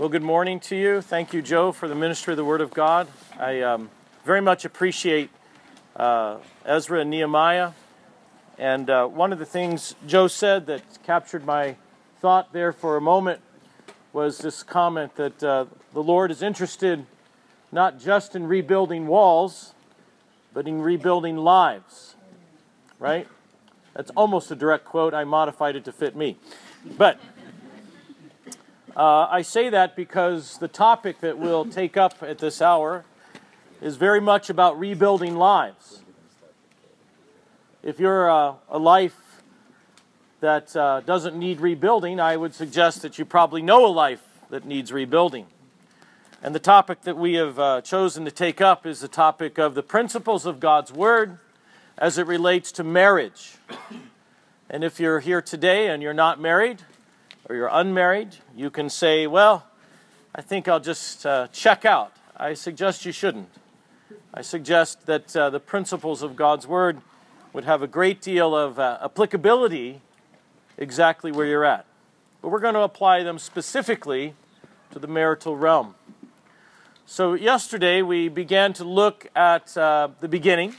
Well, good morning to you. Thank you, Joe, for the ministry of the Word of God. I um, very much appreciate uh, Ezra and Nehemiah. And uh, one of the things Joe said that captured my thought there for a moment was this comment that uh, the Lord is interested not just in rebuilding walls, but in rebuilding lives. Right? That's almost a direct quote. I modified it to fit me. But uh, I say that because the topic that we'll take up at this hour is very much about rebuilding lives. If you're a, a life that uh, doesn't need rebuilding, I would suggest that you probably know a life that needs rebuilding. And the topic that we have uh, chosen to take up is the topic of the principles of God's Word as it relates to marriage. And if you're here today and you're not married, or you're unmarried, you can say, Well, I think I'll just uh, check out. I suggest you shouldn't. I suggest that uh, the principles of God's Word would have a great deal of uh, applicability exactly where you're at. But we're going to apply them specifically to the marital realm. So, yesterday we began to look at uh, the beginning,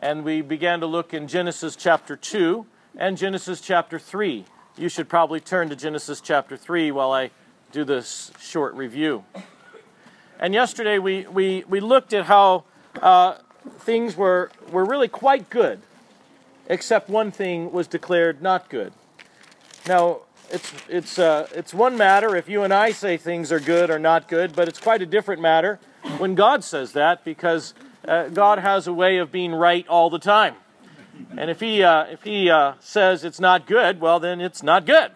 and we began to look in Genesis chapter 2 and Genesis chapter 3 you should probably turn to Genesis chapter 3 while I do this short review. And yesterday we, we, we looked at how uh, things were, were really quite good, except one thing was declared not good. Now, it's, it's, uh, it's one matter if you and I say things are good or not good, but it's quite a different matter when God says that because uh, God has a way of being right all the time. And if he, uh, if he uh, says it's not good, well, then it's not good.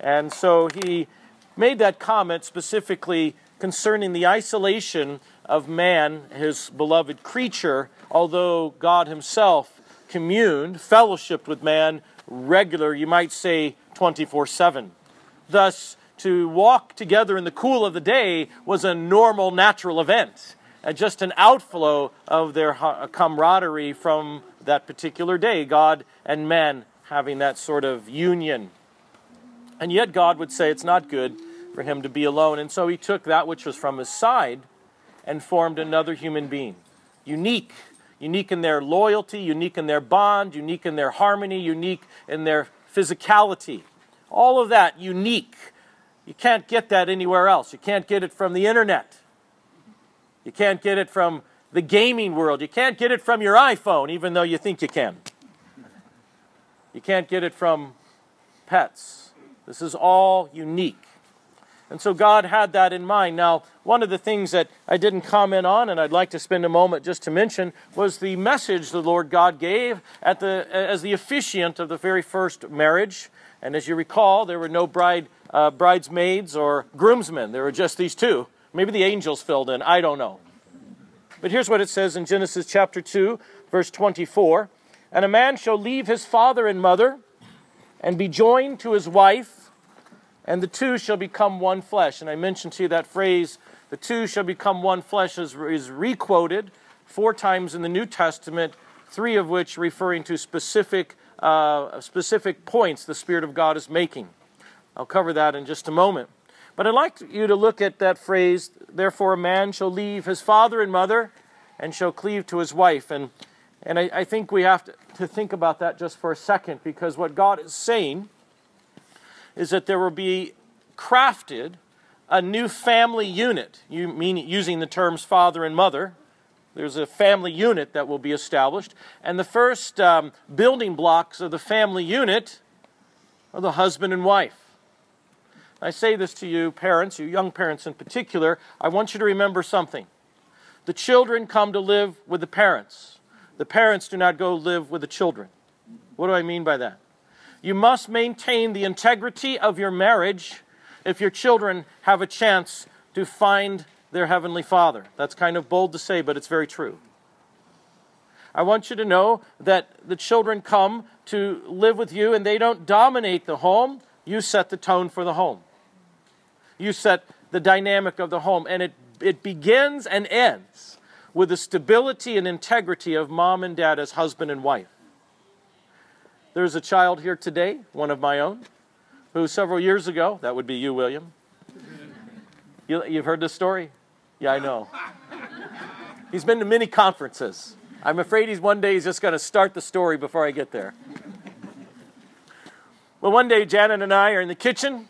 And so he made that comment specifically concerning the isolation of man, his beloved creature, although God himself communed, fellowshiped with man regular, you might say 24 7. Thus, to walk together in the cool of the day was a normal, natural event, just an outflow of their camaraderie from that particular day, God and man having that sort of union. And yet, God would say it's not good for him to be alone. And so he took that which was from his side and formed another human being. Unique. Unique in their loyalty, unique in their bond, unique in their harmony, unique in their physicality. All of that unique. You can't get that anywhere else. You can't get it from the internet. You can't get it from the gaming world. You can't get it from your iPhone, even though you think you can. You can't get it from pets. This is all unique. And so God had that in mind. Now, one of the things that I didn't comment on, and I'd like to spend a moment just to mention, was the message the Lord God gave at the, as the officiant of the very first marriage. And as you recall, there were no bride, uh, bridesmaids or groomsmen, there were just these two. Maybe the angels filled in, I don't know. But here's what it says in Genesis chapter 2, verse 24 And a man shall leave his father and mother and be joined to his wife, and the two shall become one flesh. And I mentioned to you that phrase, the two shall become one flesh, is, is requoted four times in the New Testament, three of which referring to specific, uh, specific points the Spirit of God is making. I'll cover that in just a moment. But I'd like you to look at that phrase, therefore a man shall leave his father and mother and shall cleave to his wife. And, and I, I think we have to, to think about that just for a second because what God is saying is that there will be crafted a new family unit. You mean using the terms father and mother. There's a family unit that will be established. And the first um, building blocks of the family unit are the husband and wife. I say this to you, parents, you young parents in particular. I want you to remember something. The children come to live with the parents, the parents do not go live with the children. What do I mean by that? You must maintain the integrity of your marriage if your children have a chance to find their Heavenly Father. That's kind of bold to say, but it's very true. I want you to know that the children come to live with you and they don't dominate the home, you set the tone for the home. You set the dynamic of the home. And it, it begins and ends with the stability and integrity of mom and dad as husband and wife. There's a child here today, one of my own, who several years ago, that would be you, William, You, you've heard this story? Yeah, I know. He's been to many conferences. I'm afraid he's one day he's just going to start the story before I get there. Well, one day Janet and I are in the kitchen,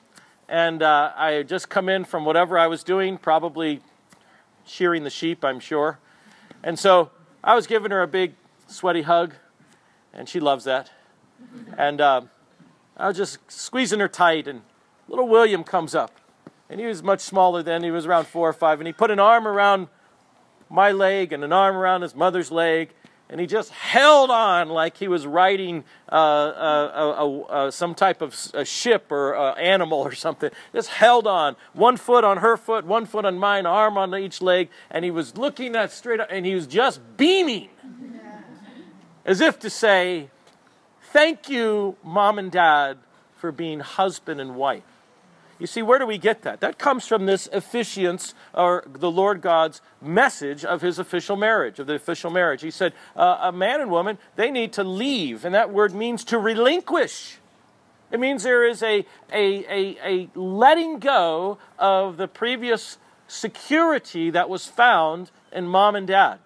and uh, I had just come in from whatever I was doing, probably shearing the sheep, I'm sure. And so I was giving her a big, sweaty hug, and she loves that. And uh, I was just squeezing her tight, and little William comes up. And he was much smaller then, he was around four or five, and he put an arm around my leg and an arm around his mother's leg, and he just held on like he was riding uh, uh, uh, some type of ship or animal or something. Just held on, one foot on her foot, one foot on mine, arm on each leg, and he was looking that straight up, and he was just beaming, as if to say, "Thank you, mom and dad, for being husband and wife." You see, where do we get that? That comes from this officiance, or the Lord God's message of his official marriage, of the official marriage. He said, uh, a man and woman, they need to leave, and that word means to relinquish. It means there is a, a, a, a letting go of the previous security that was found in mom and dad.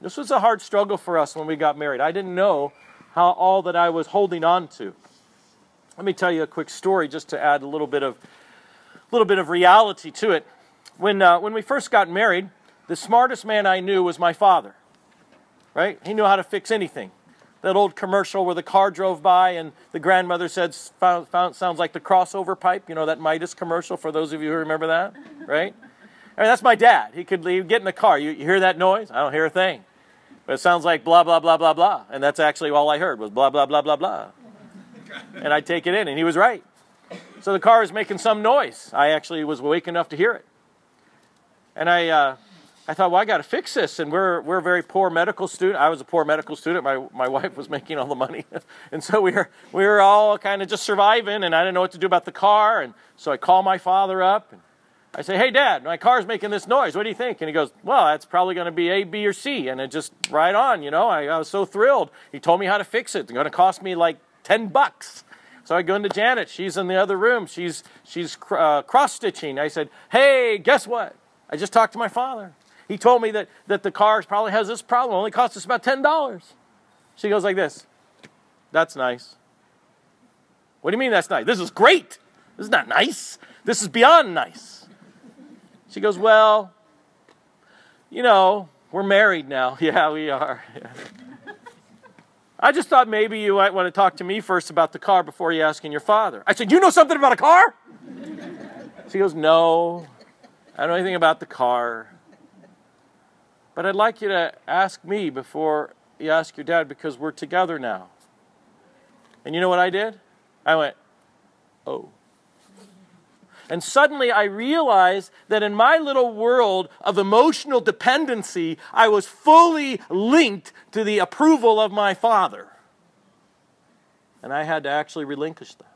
This was a hard struggle for us when we got married. I didn't know how all that I was holding on to. Let me tell you a quick story just to add a little bit of, little bit of reality to it. When, uh, when we first got married, the smartest man I knew was my father. Right? He knew how to fix anything. That old commercial where the car drove by and the grandmother said, found, found, sounds like the crossover pipe. You know, that Midas commercial, for those of you who remember that, right? I mean, that's my dad. He could leave, get in the car. You, you hear that noise? I don't hear a thing. But it sounds like blah, blah, blah, blah, blah. And that's actually all I heard was blah, blah, blah, blah, blah and I'd take it in, and he was right. So the car was making some noise. I actually was awake enough to hear it. And I, uh, I thought, well, I got to fix this. And we're, we're a very poor medical student. I was a poor medical student. My, my wife was making all the money. and so we were, we were all kind of just surviving, and I didn't know what to do about the car. And so I call my father up, and I say, hey, Dad, my car's making this noise. What do you think? And he goes, well, that's probably going to be A, B, or C. And it just right on, you know. I, I was so thrilled. He told me how to fix it. It's going to cost me like 10 bucks. So I go into Janet. She's in the other room. She's, she's uh, cross stitching. I said, Hey, guess what? I just talked to my father. He told me that, that the car probably has this problem. It only cost us about $10. She goes like this That's nice. What do you mean that's nice? This is great. This is not nice. This is beyond nice. She goes, Well, you know, we're married now. Yeah, we are. I just thought maybe you might want to talk to me first about the car before you asking your father. I said, You know something about a car? She goes, No, I don't know anything about the car. But I'd like you to ask me before you ask your dad because we're together now. And you know what I did? I went, Oh. And suddenly I realized that in my little world of emotional dependency, I was fully linked to the approval of my father. And I had to actually relinquish that.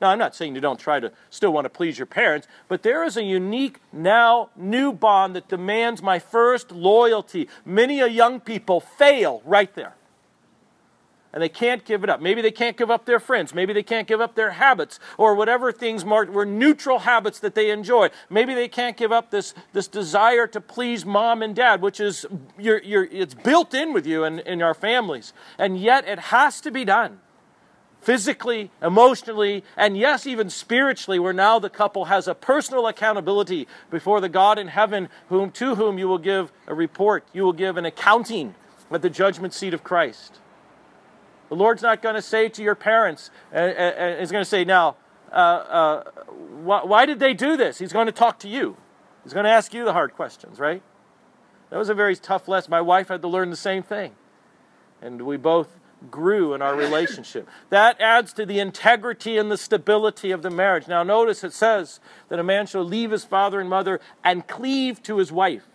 Now, I'm not saying you don't try to still want to please your parents, but there is a unique, now new bond that demands my first loyalty. Many a young people fail right there and they can't give it up. Maybe they can't give up their friends. Maybe they can't give up their habits or whatever things marked were neutral habits that they enjoy. Maybe they can't give up this, this desire to please mom and dad, which is you're, you're, it's built in with you and in, in our families. And yet it has to be done physically, emotionally, and yes, even spiritually, where now the couple has a personal accountability before the God in heaven, whom to whom you will give a report, you will give an accounting at the judgment seat of Christ. The Lord's not going to say to your parents, uh, uh, uh He's going to say, now, uh, uh, why, why did they do this? He's going to talk to you. He's going to ask you the hard questions, right? That was a very tough lesson. My wife had to learn the same thing. And we both grew in our relationship. that adds to the integrity and the stability of the marriage. Now, notice it says that a man shall leave his father and mother and cleave to his wife.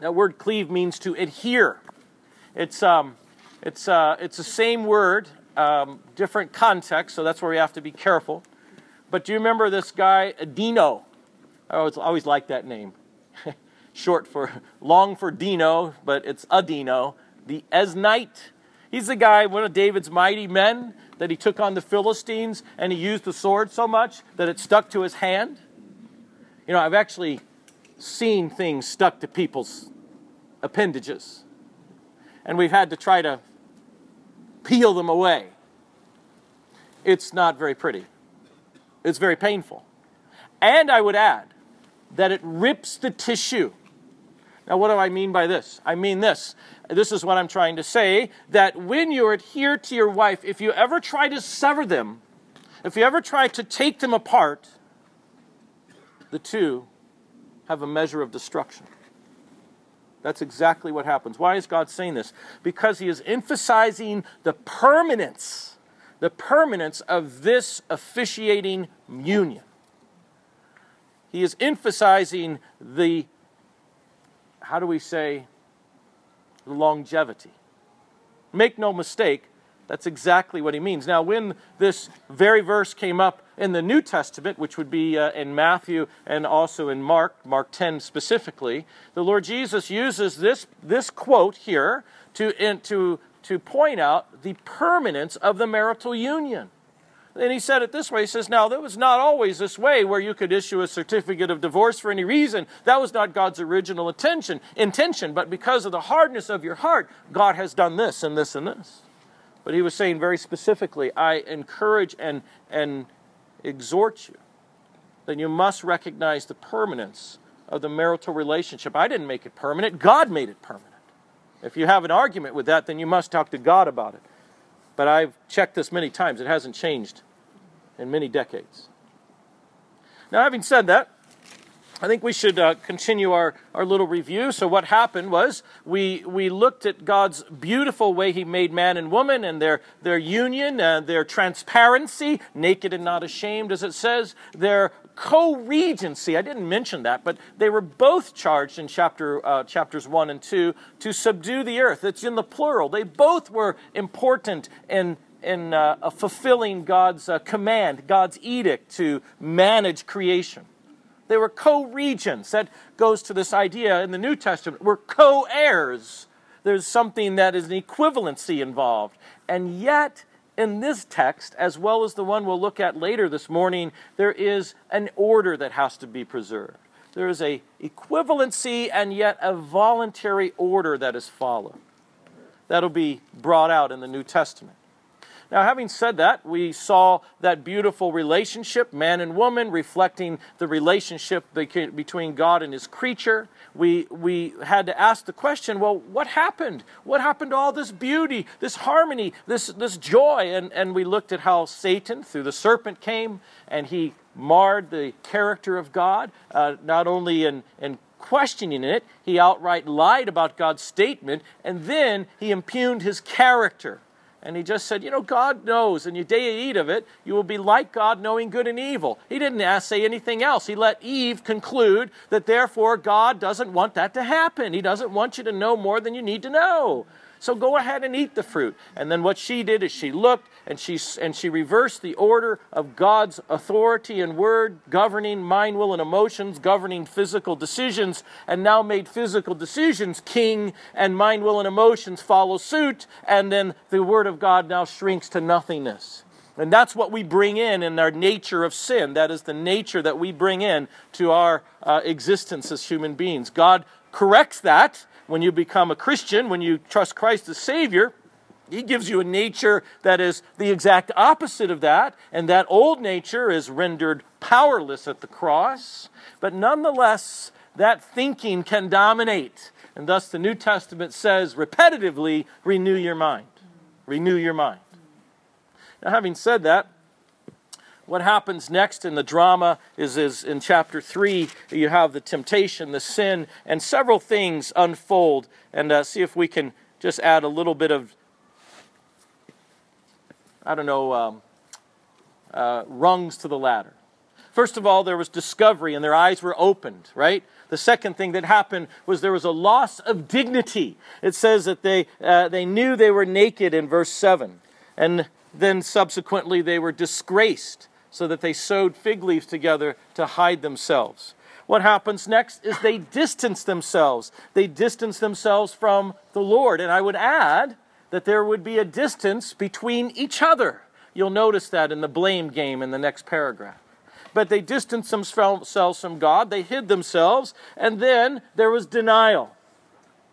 That word cleave means to adhere. It's, um, it's, uh, it's the same word, um, different context, so that's where we have to be careful. But do you remember this guy, Dino? I always, always like that name. Short for, long for Dino, but it's Adino, the Eznite. He's the guy, one of David's mighty men, that he took on the Philistines and he used the sword so much that it stuck to his hand. You know, I've actually seen things stuck to people's appendages, and we've had to try to peel them away. It's not very pretty, it's very painful. And I would add that it rips the tissue. Now, what do I mean by this? I mean this. This is what I'm trying to say that when you adhere to your wife, if you ever try to sever them, if you ever try to take them apart, the two have a measure of destruction. That's exactly what happens. Why is God saying this? Because He is emphasizing the permanence, the permanence of this officiating union. He is emphasizing the, how do we say, longevity. Make no mistake, that's exactly what he means. Now, when this very verse came up in the New Testament, which would be uh, in Matthew and also in Mark, Mark 10 specifically, the Lord Jesus uses this, this quote here to, in, to, to point out the permanence of the marital union. And he said it this way He says, Now, that was not always this way where you could issue a certificate of divorce for any reason. That was not God's original intention, intention. But because of the hardness of your heart, God has done this and this and this. But he was saying very specifically, I encourage and, and exhort you then you must recognize the permanence of the marital relationship. I didn't make it permanent, God made it permanent. If you have an argument with that, then you must talk to God about it. But I've checked this many times, it hasn't changed in many decades. Now, having said that, I think we should uh, continue our, our little review. So, what happened was we, we looked at God's beautiful way He made man and woman and their, their union, uh, their transparency, naked and not ashamed, as it says, their co regency. I didn't mention that, but they were both charged in chapter, uh, chapters 1 and 2 to subdue the earth. It's in the plural. They both were important in in uh, fulfilling God's uh, command, God's edict to manage creation. They were co regents. That goes to this idea in the New Testament. We're co heirs. There's something that is an equivalency involved. And yet, in this text, as well as the one we'll look at later this morning, there is an order that has to be preserved. There is a equivalency and yet a voluntary order that is followed. That'll be brought out in the New Testament. Now, having said that, we saw that beautiful relationship, man and woman, reflecting the relationship between God and his creature. We, we had to ask the question well, what happened? What happened to all this beauty, this harmony, this, this joy? And, and we looked at how Satan, through the serpent, came and he marred the character of God, uh, not only in, in questioning it, he outright lied about God's statement, and then he impugned his character. And he just said, You know, God knows, and you day you eat of it, you will be like God, knowing good and evil. He didn't ask, say anything else. He let Eve conclude that therefore God doesn't want that to happen. He doesn't want you to know more than you need to know. So go ahead and eat the fruit. And then what she did is she looked and she, and she reversed the order of God's authority and word governing mind, will, and emotions, governing physical decisions, and now made physical decisions king, and mind, will, and emotions follow suit. And then the word of God now shrinks to nothingness. And that's what we bring in in our nature of sin. That is the nature that we bring in to our uh, existence as human beings. God corrects that when you become a Christian, when you trust Christ as Savior, he gives you a nature that is the exact opposite of that, and that old nature is rendered powerless at the cross. But nonetheless, that thinking can dominate. And thus, the New Testament says repetitively renew your mind. Renew your mind. Now, having said that, what happens next in the drama is, is in chapter 3, you have the temptation, the sin, and several things unfold. And uh, see if we can just add a little bit of, I don't know, um, uh, rungs to the ladder. First of all, there was discovery and their eyes were opened, right? The second thing that happened was there was a loss of dignity. It says that they, uh, they knew they were naked in verse 7. And then subsequently they were disgraced so that they sewed fig leaves together to hide themselves. What happens next is they distance themselves. They distance themselves from the Lord. And I would add that there would be a distance between each other. You'll notice that in the blame game in the next paragraph. but they distanced themselves from God. They hid themselves. And then there was denial.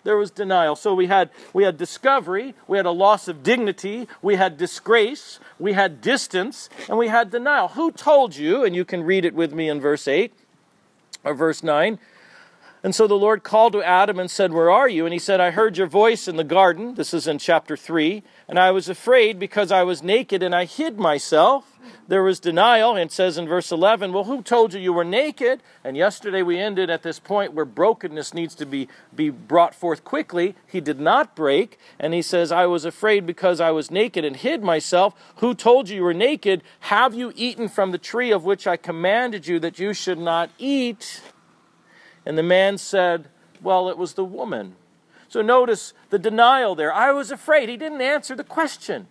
There was denial. So we had, we had discovery, we had a loss of dignity, we had disgrace, we had distance, and we had denial. Who told you, and you can read it with me in verse 8 or verse 9, and so the Lord called to Adam and said, Where are you? And he said, I heard your voice in the garden. This is in chapter 3. And I was afraid because I was naked and I hid myself. There was denial. And it says in verse 11, Well, who told you you were naked? And yesterday we ended at this point where brokenness needs to be, be brought forth quickly. He did not break. And he says, I was afraid because I was naked and hid myself. Who told you you were naked? Have you eaten from the tree of which I commanded you that you should not eat? And the man said, Well, it was the woman. So notice the denial there. I was afraid. He didn't answer the question.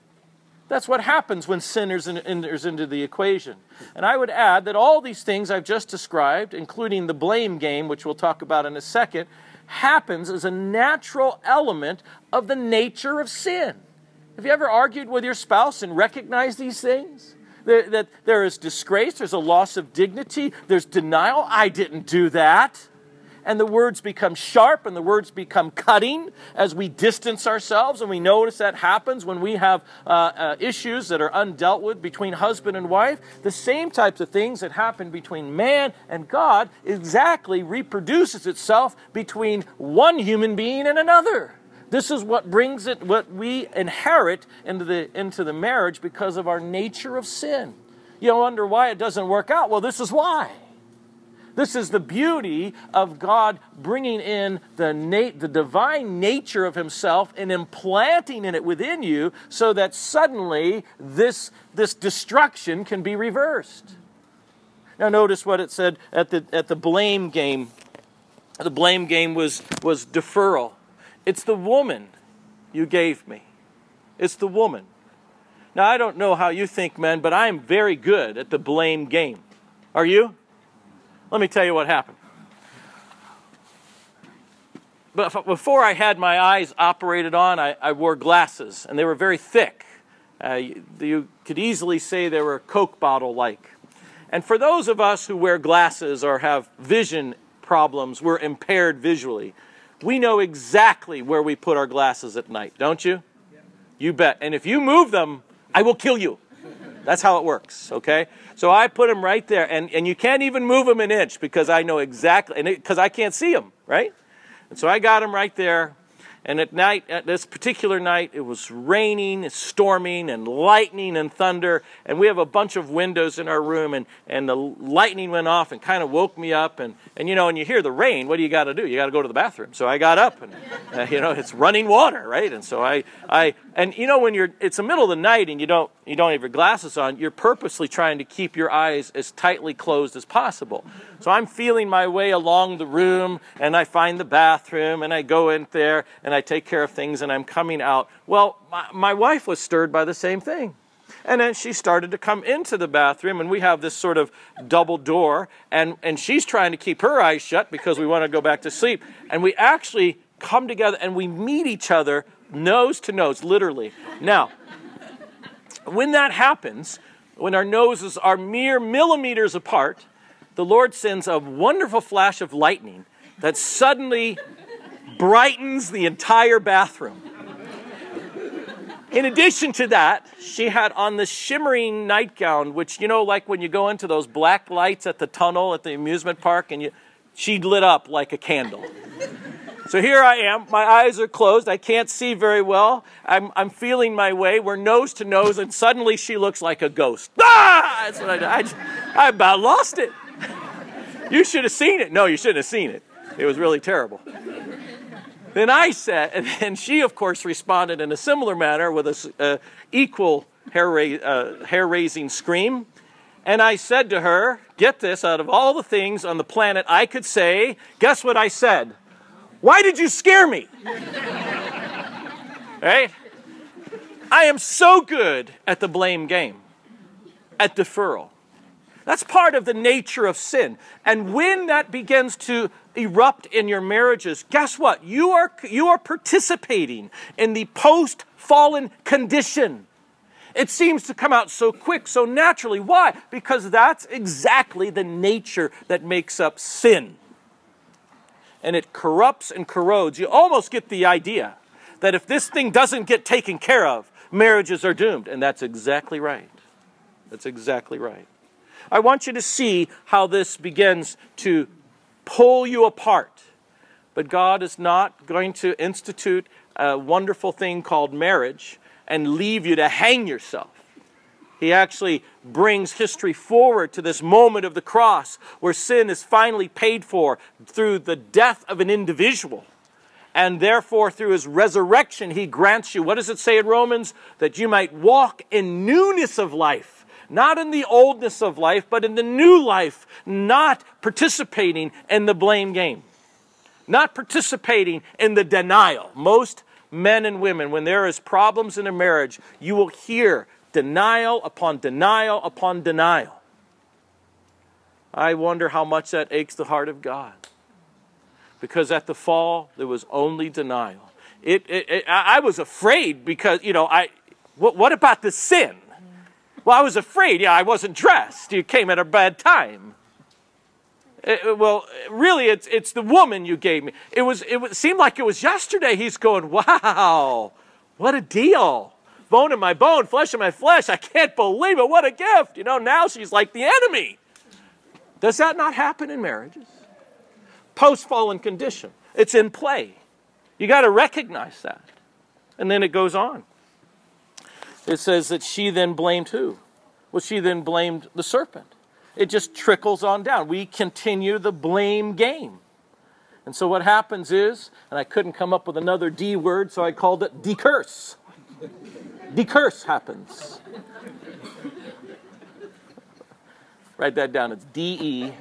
That's what happens when sin enters into the equation. And I would add that all these things I've just described, including the blame game, which we'll talk about in a second, happens as a natural element of the nature of sin. Have you ever argued with your spouse and recognized these things? That there is disgrace, there's a loss of dignity, there's denial. I didn't do that and the words become sharp and the words become cutting as we distance ourselves. And we notice that happens when we have uh, uh, issues that are undealt with between husband and wife. The same types of things that happen between man and God exactly reproduces itself between one human being and another. This is what brings it, what we inherit into the, into the marriage because of our nature of sin. You wonder why it doesn't work out. Well, this is why. This is the beauty of God bringing in the, nat- the divine nature of Himself and implanting in it within you so that suddenly this, this destruction can be reversed. Now, notice what it said at the, at the blame game. The blame game was, was deferral. It's the woman you gave me. It's the woman. Now, I don't know how you think, men, but I'm very good at the blame game. Are you? Let me tell you what happened. But before I had my eyes operated on, I, I wore glasses, and they were very thick. Uh, you, you could easily say they were Coke bottle like. And for those of us who wear glasses or have vision problems, we're impaired visually. We know exactly where we put our glasses at night, don't you? Yeah. You bet. And if you move them, I will kill you. That's how it works, okay? So I put them right there, and, and you can't even move them an inch because I know exactly, and because I can't see them, right? And so I got them right there. And at night, at this particular night, it was raining, storming, and lightning and thunder. And we have a bunch of windows in our room, and, and the lightning went off and kind of woke me up. And, and you know, when you hear the rain, what do you got to do? You got to go to the bathroom. So I got up, and uh, you know, it's running water, right? And so I, I, and you know, when you're, it's the middle of the night and you don't, you don't have your glasses on, you're purposely trying to keep your eyes as tightly closed as possible. So I'm feeling my way along the room, and I find the bathroom, and I go in there, and I take care of things, and I'm coming out. Well, my, my wife was stirred by the same thing. And then she started to come into the bathroom, and we have this sort of double door, and, and she's trying to keep her eyes shut because we want to go back to sleep. And we actually come together and we meet each other nose to nose, literally. Now, when that happens, when our noses are mere millimeters apart, the Lord sends a wonderful flash of lightning that suddenly brightens the entire bathroom. In addition to that, she had on the shimmering nightgown, which, you know, like when you go into those black lights at the tunnel at the amusement park, and you, she lit up like a candle. So here I am. My eyes are closed. I can't see very well. I'm, I'm feeling my way. We're nose to nose, and suddenly she looks like a ghost. Ah! That's what I did. I, just, I about lost it. You should have seen it. No, you shouldn't have seen it. It was really terrible. Then I said, and then she, of course, responded in a similar manner with an uh, equal hair, uh, hair raising scream. And I said to her, Get this, out of all the things on the planet I could say, guess what I said? Why did you scare me? right? I am so good at the blame game, at deferral. That's part of the nature of sin. And when that begins to erupt in your marriages, guess what? You are, you are participating in the post fallen condition. It seems to come out so quick, so naturally. Why? Because that's exactly the nature that makes up sin. And it corrupts and corrodes. You almost get the idea that if this thing doesn't get taken care of, marriages are doomed. And that's exactly right. That's exactly right. I want you to see how this begins to pull you apart. But God is not going to institute a wonderful thing called marriage and leave you to hang yourself. He actually brings history forward to this moment of the cross where sin is finally paid for through the death of an individual. And therefore, through his resurrection, he grants you, what does it say in Romans? That you might walk in newness of life. Not in the oldness of life, but in the new life, not participating in the blame game, not participating in the denial. Most men and women, when there is problems in a marriage, you will hear denial upon denial upon denial. I wonder how much that aches the heart of God. Because at the fall, there was only denial. It, it, it I was afraid because, you know, I, what, what about the sin? Well, I was afraid. Yeah, I wasn't dressed. You came at a bad time. It, well, uh, really, it's, it's the woman you gave me. It, was, it seemed like it was yesterday. He's going, wow, what a deal. Bone in my bone, flesh in my flesh. I can't believe it. What a gift. You know, now she's like the enemy. Does that not happen in marriages? Post fallen condition. It's in play. You got to recognize that. And then it goes on. It says that she then blamed who? Well, she then blamed the serpent. It just trickles on down. We continue the blame game. And so what happens is, and I couldn't come up with another D word, so I called it decurse. decurse happens. Write that down. It's D E.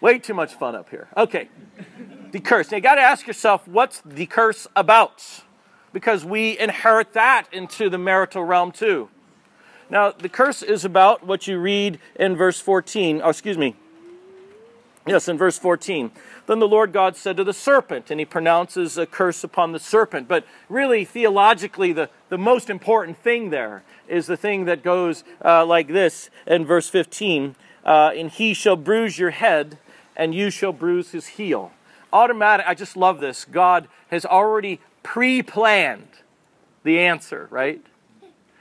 Way too much fun up here. Okay. Decurse. Now you got to ask yourself, what's the curse about? because we inherit that into the marital realm too. Now, the curse is about what you read in verse 14. Oh, excuse me. Yes, in verse 14. Then the Lord God said to the serpent, and he pronounces a curse upon the serpent. But really, theologically, the, the most important thing there is the thing that goes uh, like this in verse 15 uh, And he shall bruise your head, and you shall bruise his heel. Automatic, I just love this. God has already pre planned the answer, right?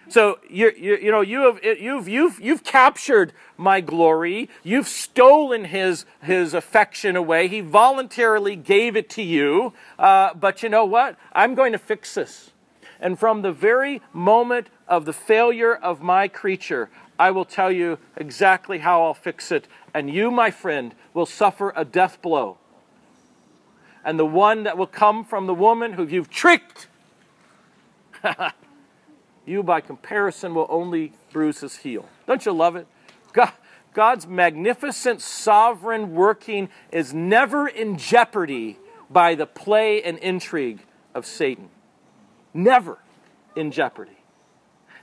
So you you know you have you've you've you've captured my glory. You've stolen his his affection away. He voluntarily gave it to you. Uh, but you know what? I'm going to fix this. And from the very moment of the failure of my creature, I will tell you exactly how I'll fix it. And you, my friend, will suffer a death blow and the one that will come from the woman who you've tricked, you by comparison will only bruise his heel. Don't you love it? God, God's magnificent sovereign working is never in jeopardy by the play and intrigue of Satan. Never in jeopardy.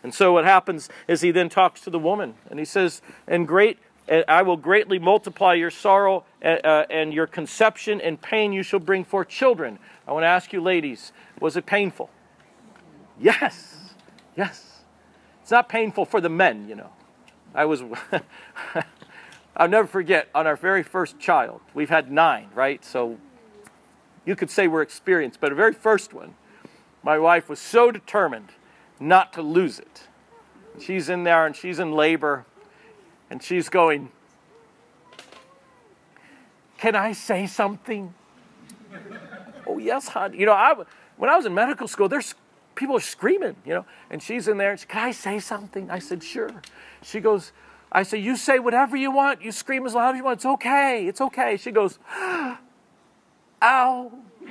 And so what happens is he then talks to the woman and he says, In great and I will greatly multiply your sorrow uh, uh, and your conception and pain. You shall bring forth children. I want to ask you, ladies, was it painful? Yes, yes. It's not painful for the men, you know. I was, I'll never forget, on our very first child, we've had nine, right? So you could say we're experienced, but the very first one, my wife was so determined not to lose it. She's in there and she's in labor and she's going, Can I say something? oh, yes, hon. You know, I, when I was in medical school, there's people are screaming, you know, and she's in there. And she, Can I say something? I said, Sure. She goes, I say, You say whatever you want. You scream as loud as you want. It's okay. It's okay. She goes, Ow.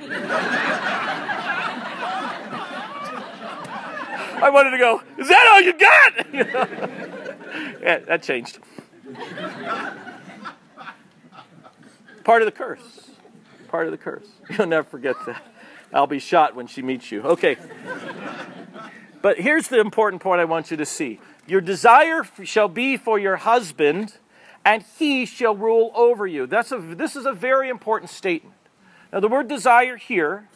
I wanted to go, Is that all you got? Yeah, that changed. Part of the curse. Part of the curse. You'll never forget that. I'll be shot when she meets you. Okay. But here's the important point I want you to see Your desire shall be for your husband, and he shall rule over you. That's a, this is a very important statement. Now, the word desire here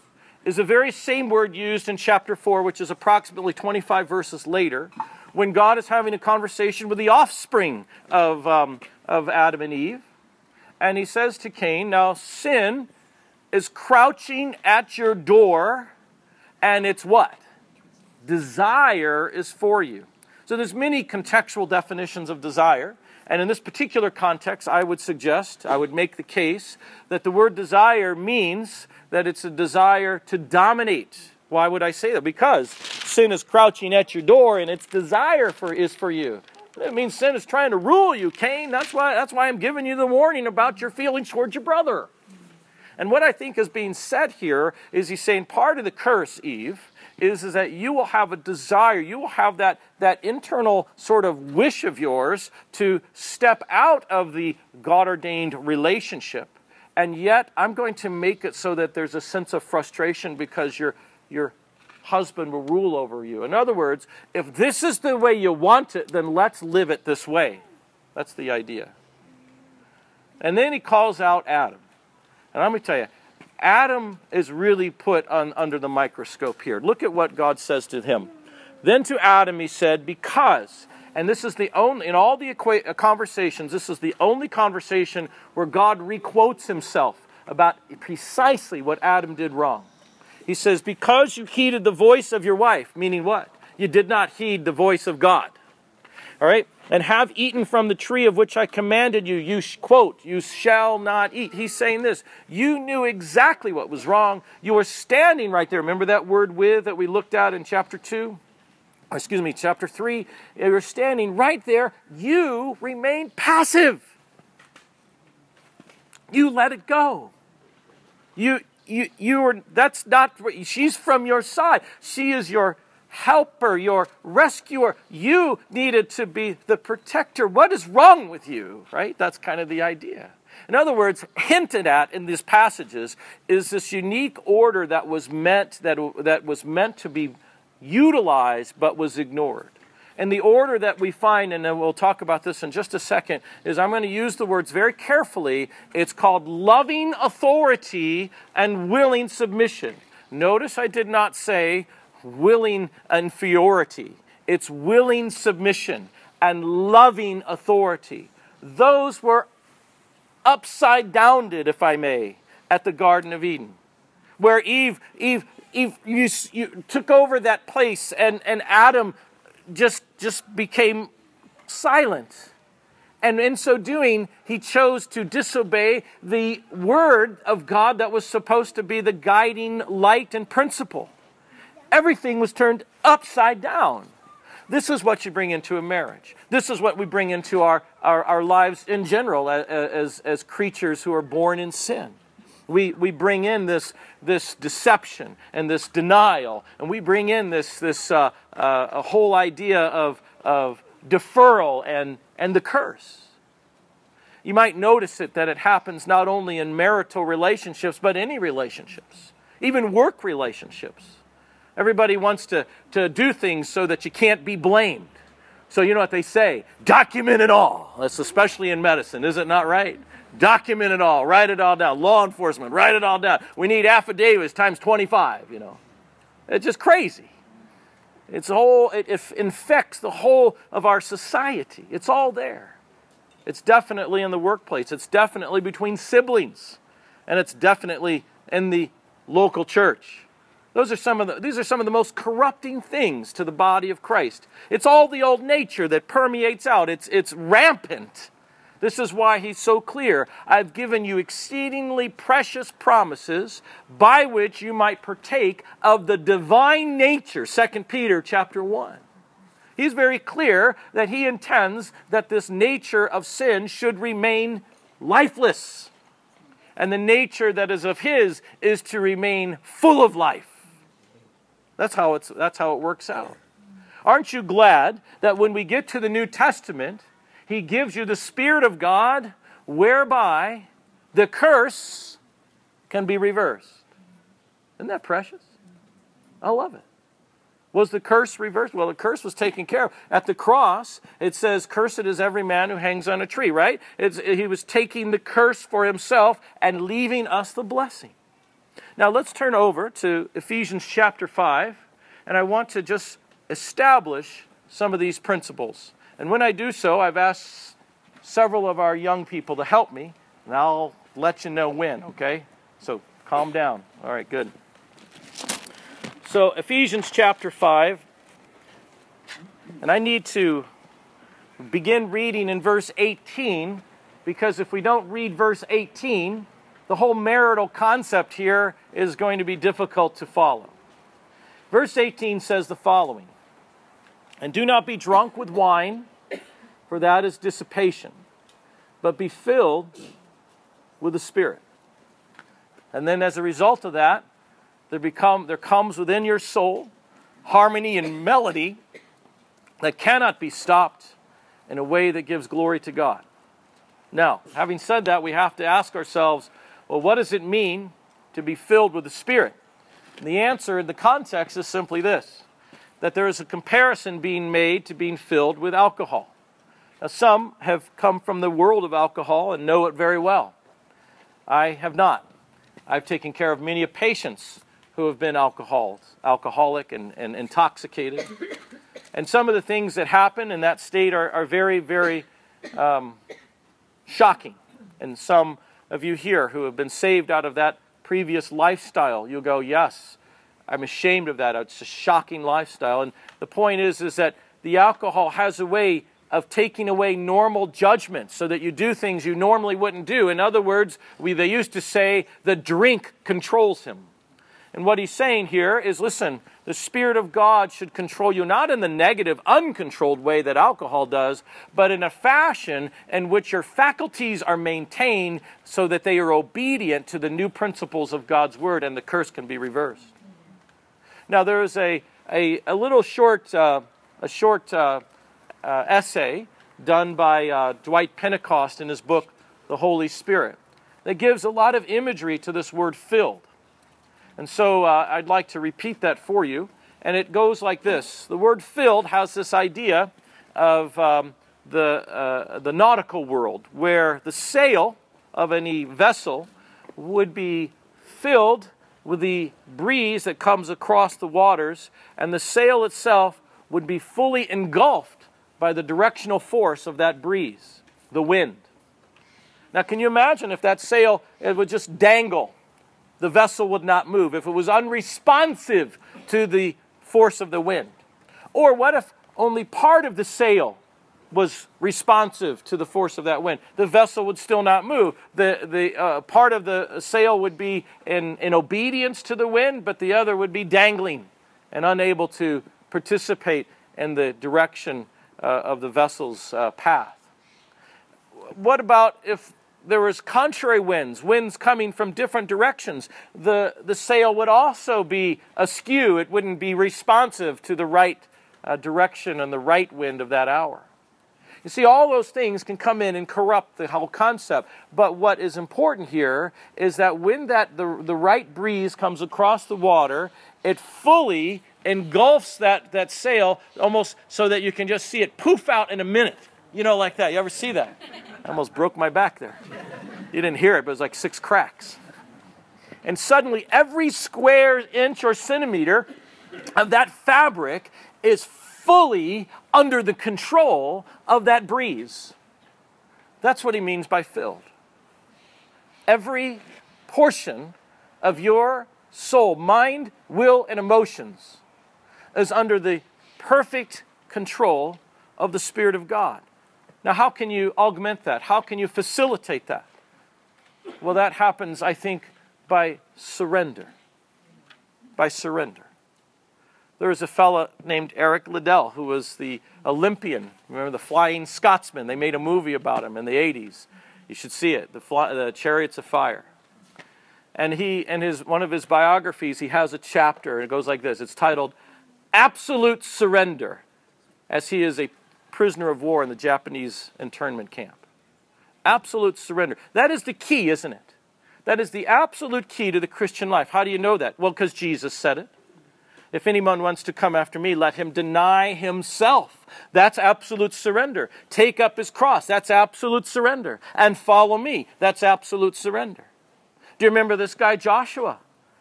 is the very same word used in chapter 4, which is approximately 25 verses later, when God is having a conversation with the offspring of, um, of Adam and Eve. And he says to Cain, Now sin is crouching at your door, and it's what? Desire is for you. So there's many contextual definitions of desire. And in this particular context, I would suggest, I would make the case that the word desire means that it's a desire to dominate. Why would I say that? Because sin is crouching at your door and its desire for is for you. It means sin is trying to rule you, Cain. That's why, that's why I'm giving you the warning about your feelings towards your brother. And what I think is being said here is he's saying part of the curse, Eve, is, is that you will have a desire, you will have that, that internal sort of wish of yours to step out of the God ordained relationship. And yet, I'm going to make it so that there's a sense of frustration because your, your husband will rule over you. In other words, if this is the way you want it, then let's live it this way. That's the idea. And then he calls out Adam. And let me tell you, Adam is really put on, under the microscope here. Look at what God says to him. Then to Adam he said, Because, and this is the only, in all the uh, conversations, this is the only conversation where God requotes himself about precisely what Adam did wrong. He says, Because you heeded the voice of your wife, meaning what? You did not heed the voice of God. All right? and have eaten from the tree of which I commanded you, you quote, you shall not eat. He's saying this. You knew exactly what was wrong. You were standing right there. Remember that word with that we looked at in chapter 2? excuse me, chapter 3. You were standing right there. You remained passive. You let it go. You, you, you were, that's not, she's from your side. She is your helper, your rescuer. You needed to be the protector. What is wrong with you? Right? That's kind of the idea. In other words, hinted at in these passages is this unique order that was meant that, that was meant to be utilized but was ignored. And the order that we find, and we'll talk about this in just a second, is I'm going to use the words very carefully. It's called loving authority and willing submission. Notice I did not say willing inferiority, it's willing submission and loving authority. Those were upside downed, if I may, at the Garden of Eden, where Eve, Eve, Eve, you, you took over that place, and, and Adam just just became silent. And in so doing, he chose to disobey the word of God that was supposed to be the guiding light and principle everything was turned upside down. This is what you bring into a marriage. This is what we bring into our, our, our lives in general as, as, as creatures who are born in sin. We, we bring in this, this deception and this denial, and we bring in this, this uh, uh, whole idea of, of deferral and, and the curse. You might notice it that it happens not only in marital relationships, but any relationships, even work relationships. Everybody wants to, to do things so that you can't be blamed. So, you know what they say? Document it all. That's especially in medicine, is it not right? Document it all. Write it all down. Law enforcement, write it all down. We need affidavits times 25, you know. It's just crazy. It's whole, it, it infects the whole of our society. It's all there. It's definitely in the workplace. It's definitely between siblings. And it's definitely in the local church. Those are some of the, these are some of the most corrupting things to the body of Christ. It's all the old nature that permeates out, it's, it's rampant. This is why he's so clear. I've given you exceedingly precious promises by which you might partake of the divine nature. 2 Peter chapter 1. He's very clear that he intends that this nature of sin should remain lifeless. And the nature that is of his is to remain full of life. That's how, it's, that's how it works out. Aren't you glad that when we get to the New Testament, He gives you the Spirit of God whereby the curse can be reversed? Isn't that precious? I love it. Was the curse reversed? Well, the curse was taken care of. At the cross, it says, Cursed is every man who hangs on a tree, right? It's, he was taking the curse for himself and leaving us the blessing. Now let's turn over to Ephesians chapter 5, and I want to just establish some of these principles. And when I do so, I've asked several of our young people to help me, and I'll let you know when, okay? So calm down. All right, good. So, Ephesians chapter 5, and I need to begin reading in verse 18 because if we don't read verse 18, the whole marital concept here is going to be difficult to follow. Verse 18 says the following And do not be drunk with wine, for that is dissipation, but be filled with the Spirit. And then as a result of that, there, become, there comes within your soul harmony and melody that cannot be stopped in a way that gives glory to God. Now, having said that, we have to ask ourselves well, what does it mean to be filled with the Spirit? And the answer in the context is simply this that there is a comparison being made to being filled with alcohol. Now, some have come from the world of alcohol and know it very well. I have not. I've taken care of many patients who have been alcohol, alcoholic and, and intoxicated. And some of the things that happen in that state are, are very, very um, shocking. And some of you here who have been saved out of that previous lifestyle, you'll go, Yes, I'm ashamed of that. It's a shocking lifestyle. And the point is, is that the alcohol has a way of taking away normal judgment so that you do things you normally wouldn't do. In other words, we, they used to say the drink controls him. And what he's saying here is listen, the Spirit of God should control you not in the negative, uncontrolled way that alcohol does, but in a fashion in which your faculties are maintained so that they are obedient to the new principles of God's Word and the curse can be reversed. Now, there is a, a, a little short, uh, a short uh, uh, essay done by uh, Dwight Pentecost in his book, The Holy Spirit, that gives a lot of imagery to this word filled. And so uh, I'd like to repeat that for you. And it goes like this The word filled has this idea of um, the, uh, the nautical world, where the sail of any vessel would be filled with the breeze that comes across the waters, and the sail itself would be fully engulfed by the directional force of that breeze, the wind. Now, can you imagine if that sail it would just dangle the vessel would not move, if it was unresponsive to the force of the wind? Or what if only part of the sail was responsive to the force of that wind? The vessel would still not move. The, the uh, part of the sail would be in, in obedience to the wind, but the other would be dangling and unable to participate in the direction uh, of the vessel's uh, path. What about if there was contrary winds, winds coming from different directions, the, the sail would also be askew. It wouldn't be responsive to the right uh, direction and the right wind of that hour. You see, all those things can come in and corrupt the whole concept. But what is important here is that when that the, the right breeze comes across the water, it fully engulfs that, that sail almost so that you can just see it poof out in a minute. You know, like that. You ever see that? I almost broke my back there. You didn't hear it, but it was like six cracks. And suddenly, every square inch or centimeter of that fabric is fully under the control of that breeze. That's what he means by filled. Every portion of your soul, mind, will, and emotions is under the perfect control of the Spirit of God. Now, how can you augment that? How can you facilitate that? Well, that happens, I think, by surrender. By surrender. There was a fellow named Eric Liddell who was the Olympian. Remember the Flying Scotsman? They made a movie about him in the 80s. You should see it, the, fly, the Chariots of Fire. And he, in his, one of his biographies, he has a chapter, and it goes like this. It's titled Absolute Surrender, as he is a prisoner of war in the Japanese internment camp. Absolute surrender. That is the key, isn't it? That is the absolute key to the Christian life. How do you know that? Well, because Jesus said it. If anyone wants to come after me, let him deny himself. That's absolute surrender. Take up his cross. That's absolute surrender. And follow me. That's absolute surrender. Do you remember this guy, Joshua?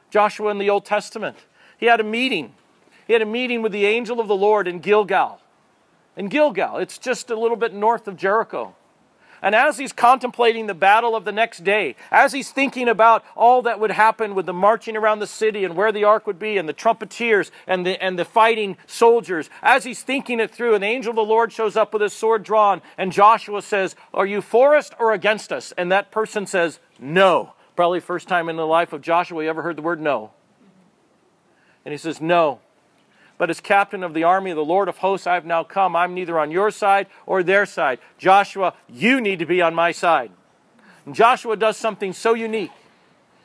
Joshua in the Old Testament. He had a meeting. He had a meeting with the angel of the Lord in Gilgal. In Gilgal, it's just a little bit north of Jericho. And as he's contemplating the battle of the next day, as he's thinking about all that would happen with the marching around the city and where the ark would be and the trumpeters and the, and the fighting soldiers, as he's thinking it through, an angel of the Lord shows up with his sword drawn, and Joshua says, Are you for us or against us? And that person says, No. Probably first time in the life of Joshua you ever heard the word no. And he says, No. But as captain of the army of the Lord of hosts, I have now come. I'm neither on your side or their side. Joshua, you need to be on my side. And Joshua does something so unique.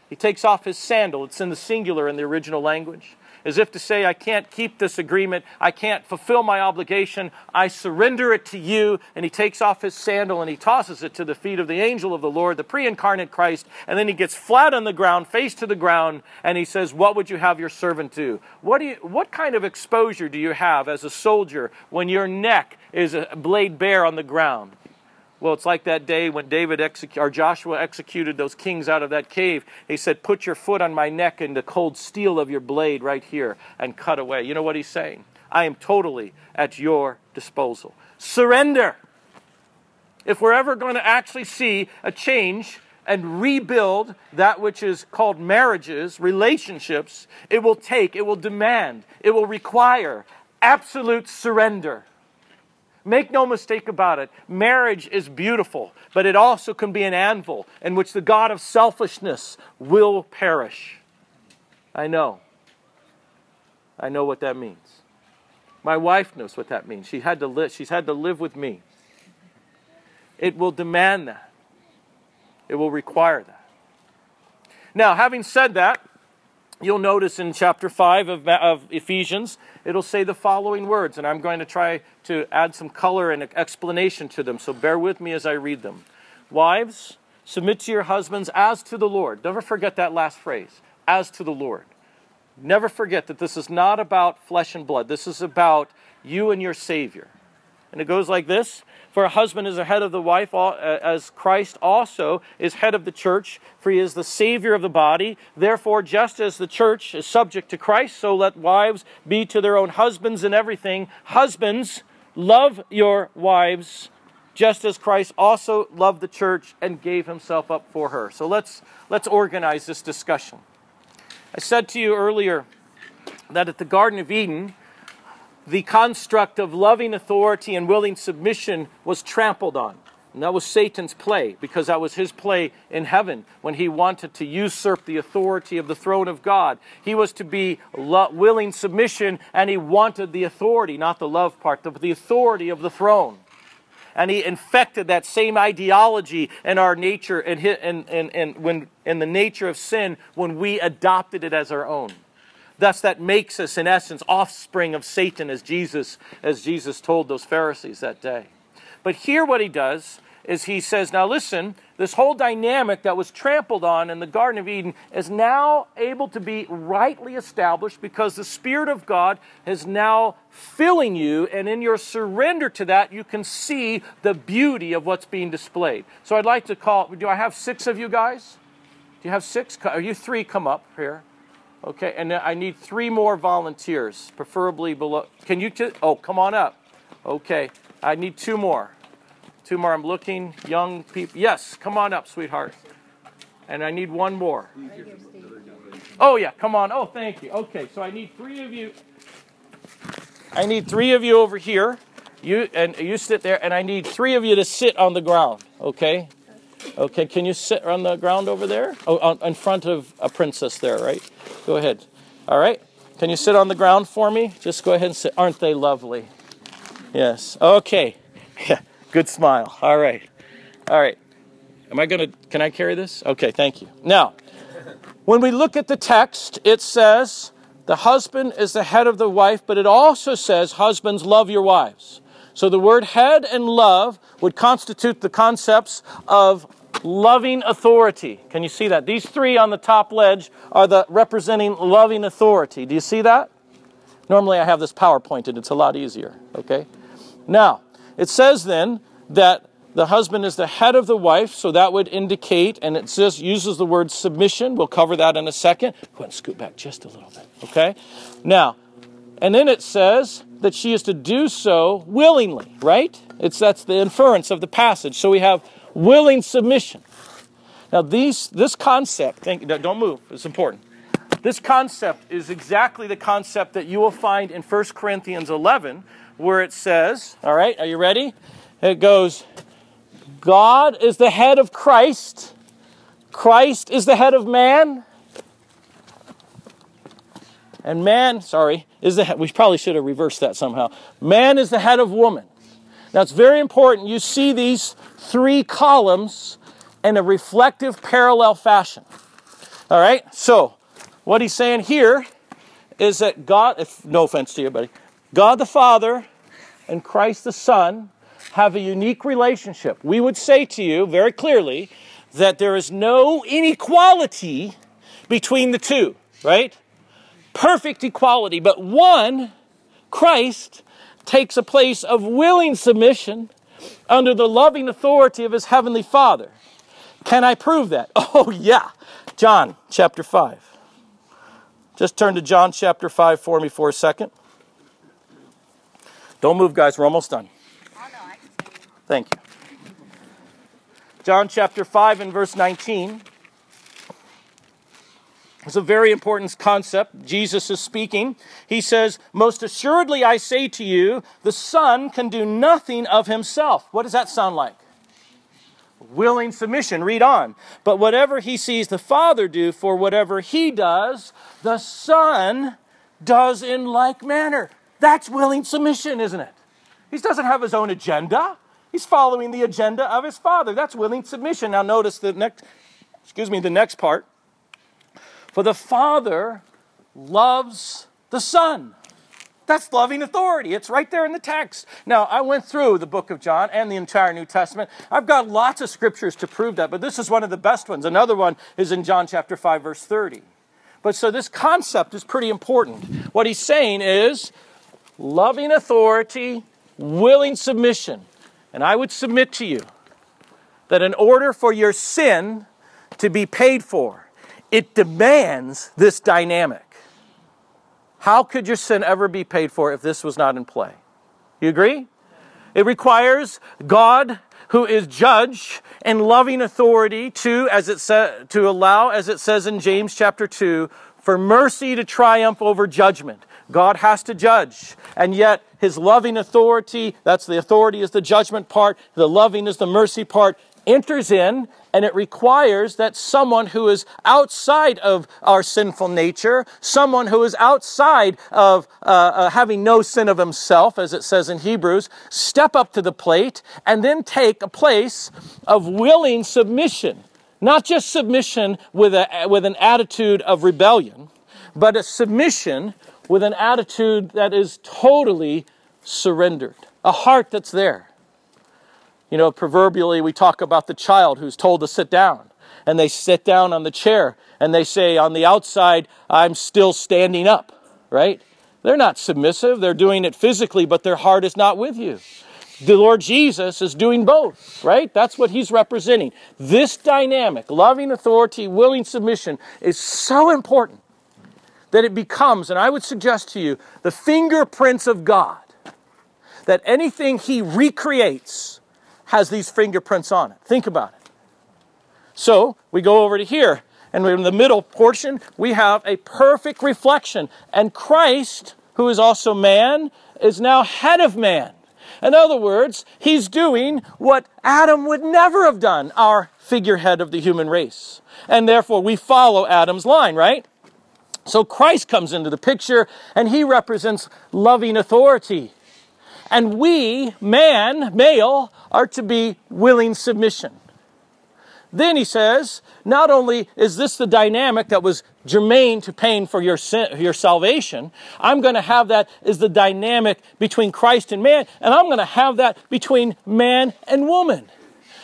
He takes off his sandal. It's in the singular in the original language as if to say, I can't keep this agreement. I can't fulfill my obligation. I surrender it to you. And he takes off his sandal and he tosses it to the feet of the angel of the Lord, the pre incarnate Christ. And then he gets flat on the ground, face to the ground, and he says, What would you have your servant do? What, do you, what kind of exposure do you have as a soldier when your neck is a blade bare on the ground? Well, it's like that day when David exec- or Joshua executed those kings out of that cave. He said, Put your foot on my neck and the cold steel of your blade right here and cut away. You know what he's saying? I am totally at your disposal. Surrender. If we're ever going to actually see a change and rebuild that which is called marriages, relationships, it will take, it will demand, it will require absolute surrender. Make no mistake about it, marriage is beautiful, but it also can be an anvil in which the God of selfishness will perish. I know. I know what that means. My wife knows what that means. She had to live, she's had to live with me. It will demand that. It will require that. Now, having said that, you'll notice in chapter 5 of, of Ephesians, it'll say the following words, and I'm going to try to add some color and explanation to them, so bear with me as I read them. Wives, submit to your husbands as to the Lord. Never forget that last phrase, as to the Lord. Never forget that this is not about flesh and blood, this is about you and your Savior. And it goes like this For a husband is the head of the wife, uh, as Christ also is head of the church, for he is the Savior of the body. Therefore, just as the church is subject to Christ, so let wives be to their own husbands in everything. Husbands, love your wives, just as Christ also loved the church and gave himself up for her. So let's, let's organize this discussion. I said to you earlier that at the Garden of Eden, the construct of loving authority and willing submission was trampled on. And that was Satan's play, because that was his play in heaven when he wanted to usurp the authority of the throne of God. He was to be lo- willing submission, and he wanted the authority, not the love part, but the authority of the throne. And he infected that same ideology in our nature and, when, in the nature of sin when we adopted it as our own. Thus, that makes us, in essence, offspring of Satan, as Jesus, as Jesus told those Pharisees that day. But here, what he does is he says, Now listen, this whole dynamic that was trampled on in the Garden of Eden is now able to be rightly established because the Spirit of God is now filling you, and in your surrender to that, you can see the beauty of what's being displayed. So I'd like to call, do I have six of you guys? Do you have six? Are you three come up here? Okay, and I need three more volunteers, preferably below. Can you? T- oh, come on up. Okay, I need two more. Two more. I'm looking. Young people. Yes, come on up, sweetheart. And I need one more. Oh yeah, come on. Oh, thank you. Okay, so I need three of you. I need three of you over here. You and you sit there, and I need three of you to sit on the ground. Okay. Okay, can you sit on the ground over there? Oh, in front of a princess there, right? Go ahead. All right. Can you sit on the ground for me? Just go ahead and sit. Aren't they lovely? Yes. Okay. Yeah. Good smile. All right. All right. Am I going to, can I carry this? Okay, thank you. Now, when we look at the text, it says the husband is the head of the wife, but it also says husbands love your wives. So the word head and love would constitute the concepts of loving authority. Can you see that? These three on the top ledge are the representing loving authority. Do you see that? Normally I have this PowerPointed, it's a lot easier, okay? Now, it says then that the husband is the head of the wife, so that would indicate, and it just uses the word submission. We'll cover that in a second. Go ahead and scoot back just a little bit, okay? Now, and then it says that she is to do so willingly, right? It's that's the inference of the passage. So we have willing submission. Now, these this concept, think, don't move. It's important. This concept is exactly the concept that you will find in 1 Corinthians 11, where it says, All right, are you ready? It goes, God is the head of Christ, Christ is the head of man, and man, sorry, is the head, we probably should have reversed that somehow. Man is the head of woman. Now it's very important you see these three columns in a reflective parallel fashion. All right? So, what he's saying here is that God, if no offense to you, buddy, God the Father and Christ the Son have a unique relationship. We would say to you very clearly that there is no inequality between the two, right? Perfect equality, but one, Christ, takes a place of willing submission under the loving authority of his heavenly Father. Can I prove that? Oh, yeah. John chapter 5. Just turn to John chapter 5 for me for a second. Don't move, guys. We're almost done. Thank you. John chapter 5 and verse 19. It's a very important concept. Jesus is speaking. He says, Most assuredly I say to you, the Son can do nothing of himself. What does that sound like? willing submission. Read on. But whatever he sees the Father do, for whatever he does, the Son does in like manner. That's willing submission, isn't it? He doesn't have his own agenda. He's following the agenda of his Father. That's willing submission. Now notice the next excuse me, the next part. For the Father loves the Son. That's loving authority. It's right there in the text. Now, I went through the book of John and the entire New Testament. I've got lots of scriptures to prove that, but this is one of the best ones. Another one is in John chapter 5 verse 30. But so this concept is pretty important. What he's saying is loving authority, willing submission. And I would submit to you that in order for your sin to be paid for, it demands this dynamic. How could your sin ever be paid for if this was not in play? You agree? It requires God who is judge and loving authority to as it sa- to allow as it says in James chapter 2 for mercy to triumph over judgment. God has to judge. And yet his loving authority, that's the authority is the judgment part, the loving is the mercy part, enters in and it requires that someone who is outside of our sinful nature, someone who is outside of uh, uh, having no sin of himself, as it says in Hebrews, step up to the plate and then take a place of willing submission. Not just submission with, a, with an attitude of rebellion, but a submission with an attitude that is totally surrendered, a heart that's there. You know, proverbially, we talk about the child who's told to sit down, and they sit down on the chair, and they say, On the outside, I'm still standing up, right? They're not submissive, they're doing it physically, but their heart is not with you. The Lord Jesus is doing both, right? That's what he's representing. This dynamic, loving authority, willing submission, is so important that it becomes, and I would suggest to you, the fingerprints of God. That anything he recreates, has these fingerprints on it. Think about it. So we go over to here, and in the middle portion, we have a perfect reflection. And Christ, who is also man, is now head of man. In other words, he's doing what Adam would never have done, our figurehead of the human race. And therefore, we follow Adam's line, right? So Christ comes into the picture, and he represents loving authority. And we, man, male, are to be willing submission. Then he says, not only is this the dynamic that was germane to paying for your, sin, your salvation, I'm going to have that as the dynamic between Christ and man, and I'm going to have that between man and woman.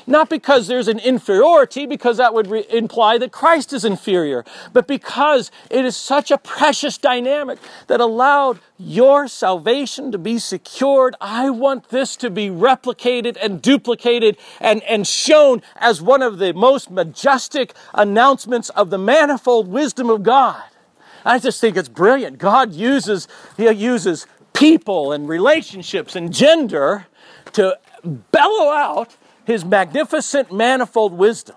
Not because there's an inferiority, because that would re- imply that Christ is inferior, but because it is such a precious dynamic that allowed your salvation to be secured. I want this to be replicated and duplicated and, and shown as one of the most majestic announcements of the manifold wisdom of God. I just think it's brilliant. God uses, He uses people and relationships and gender to bellow out his magnificent manifold wisdom.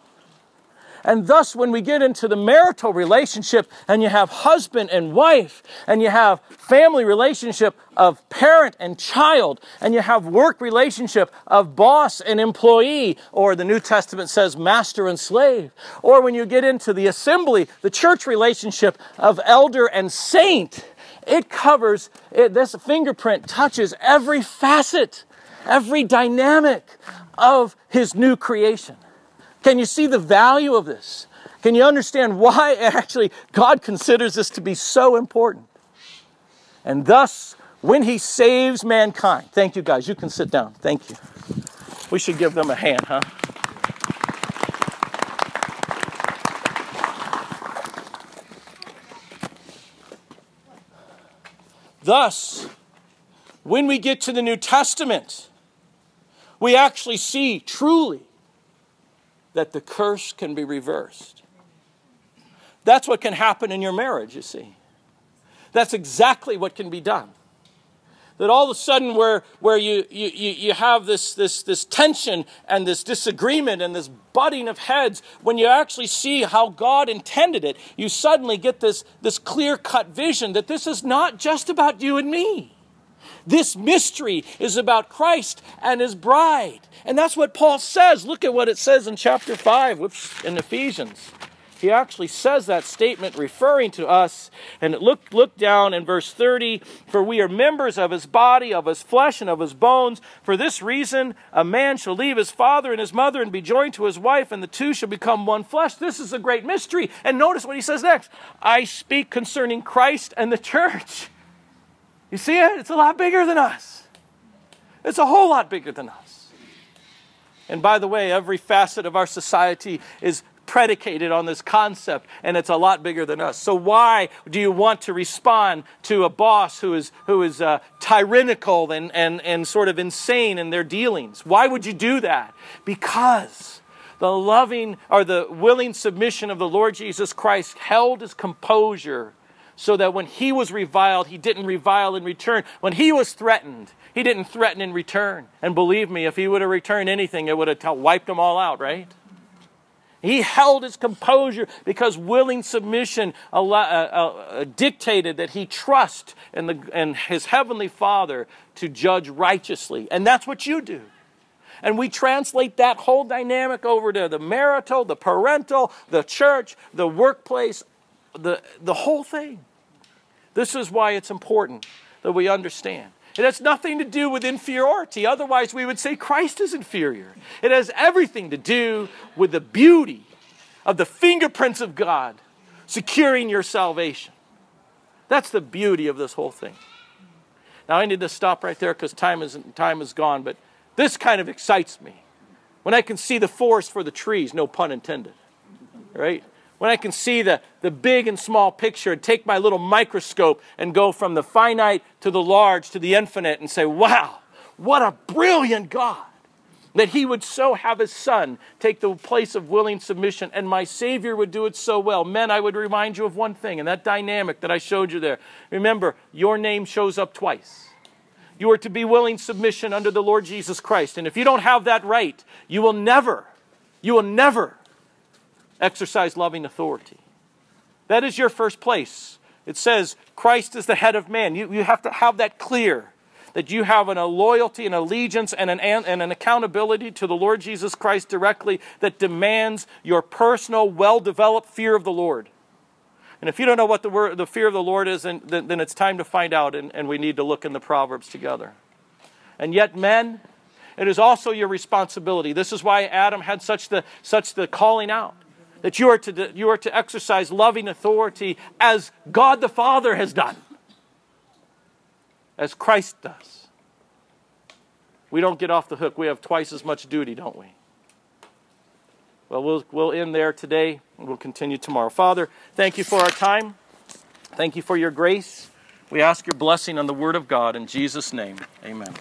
And thus, when we get into the marital relationship and you have husband and wife, and you have family relationship of parent and child, and you have work relationship of boss and employee, or the New Testament says master and slave, or when you get into the assembly, the church relationship of elder and saint, it covers, it, this fingerprint touches every facet, every dynamic of his new creation. Can you see the value of this? Can you understand why actually God considers this to be so important? And thus, when he saves mankind, thank you guys, you can sit down. Thank you. We should give them a hand, huh? Thus, when we get to the New Testament, we actually see truly that the curse can be reversed. That's what can happen in your marriage, you see. That's exactly what can be done. That all of a sudden, where, where you, you, you have this, this, this tension and this disagreement and this butting of heads, when you actually see how God intended it, you suddenly get this, this clear cut vision that this is not just about you and me. This mystery is about Christ and his bride. And that's what Paul says. Look at what it says in chapter 5, whoops, in Ephesians. He actually says that statement referring to us. And look, look down in verse 30 For we are members of his body, of his flesh, and of his bones. For this reason, a man shall leave his father and his mother and be joined to his wife, and the two shall become one flesh. This is a great mystery. And notice what he says next I speak concerning Christ and the church. You see it? It's a lot bigger than us. It's a whole lot bigger than us. And by the way, every facet of our society is predicated on this concept, and it's a lot bigger than us. So, why do you want to respond to a boss who is, who is uh, tyrannical and, and, and sort of insane in their dealings? Why would you do that? Because the loving or the willing submission of the Lord Jesus Christ held his composure so that when he was reviled, he didn't revile in return. When he was threatened, he didn't threaten in return. And believe me, if he would have returned anything, it would have wiped them all out, right? He held his composure because willing submission uh, uh, uh, dictated that he trust in, the, in his heavenly Father to judge righteously. And that's what you do. And we translate that whole dynamic over to the marital, the parental, the church, the workplace, the, the whole thing. This is why it's important that we understand. It has nothing to do with inferiority. Otherwise, we would say Christ is inferior. It has everything to do with the beauty of the fingerprints of God securing your salvation. That's the beauty of this whole thing. Now, I need to stop right there because time is, time is gone, but this kind of excites me. When I can see the forest for the trees, no pun intended, right? When I can see the, the big and small picture and take my little microscope and go from the finite to the large to the infinite and say, wow, what a brilliant God that he would so have his son take the place of willing submission and my savior would do it so well. Men i would remind you of one thing and that dynamic that i showed you there. Remember your name shows up twice. You are to be willing submission under the lord jesus christ. And if you don't have that right you will never you will never exercise loving authority. That is your first place. It says Christ is the head of man. You, you have to have that clear that you have an, a loyalty, an allegiance, and an, and an accountability to the Lord Jesus Christ directly that demands your personal, well developed fear of the Lord. And if you don't know what the, word, the fear of the Lord is, then, then it's time to find out, and, and we need to look in the Proverbs together. And yet, men, it is also your responsibility. This is why Adam had such the, such the calling out that you are to, you are to exercise loving authority as God the Father has done, as Christ does. We don't get off the hook. We have twice as much duty, don't we? Well, we'll we'll end there today, and we'll continue tomorrow. Father, thank you for our time. Thank you for your grace. We ask your blessing on the Word of God in Jesus' name. Amen.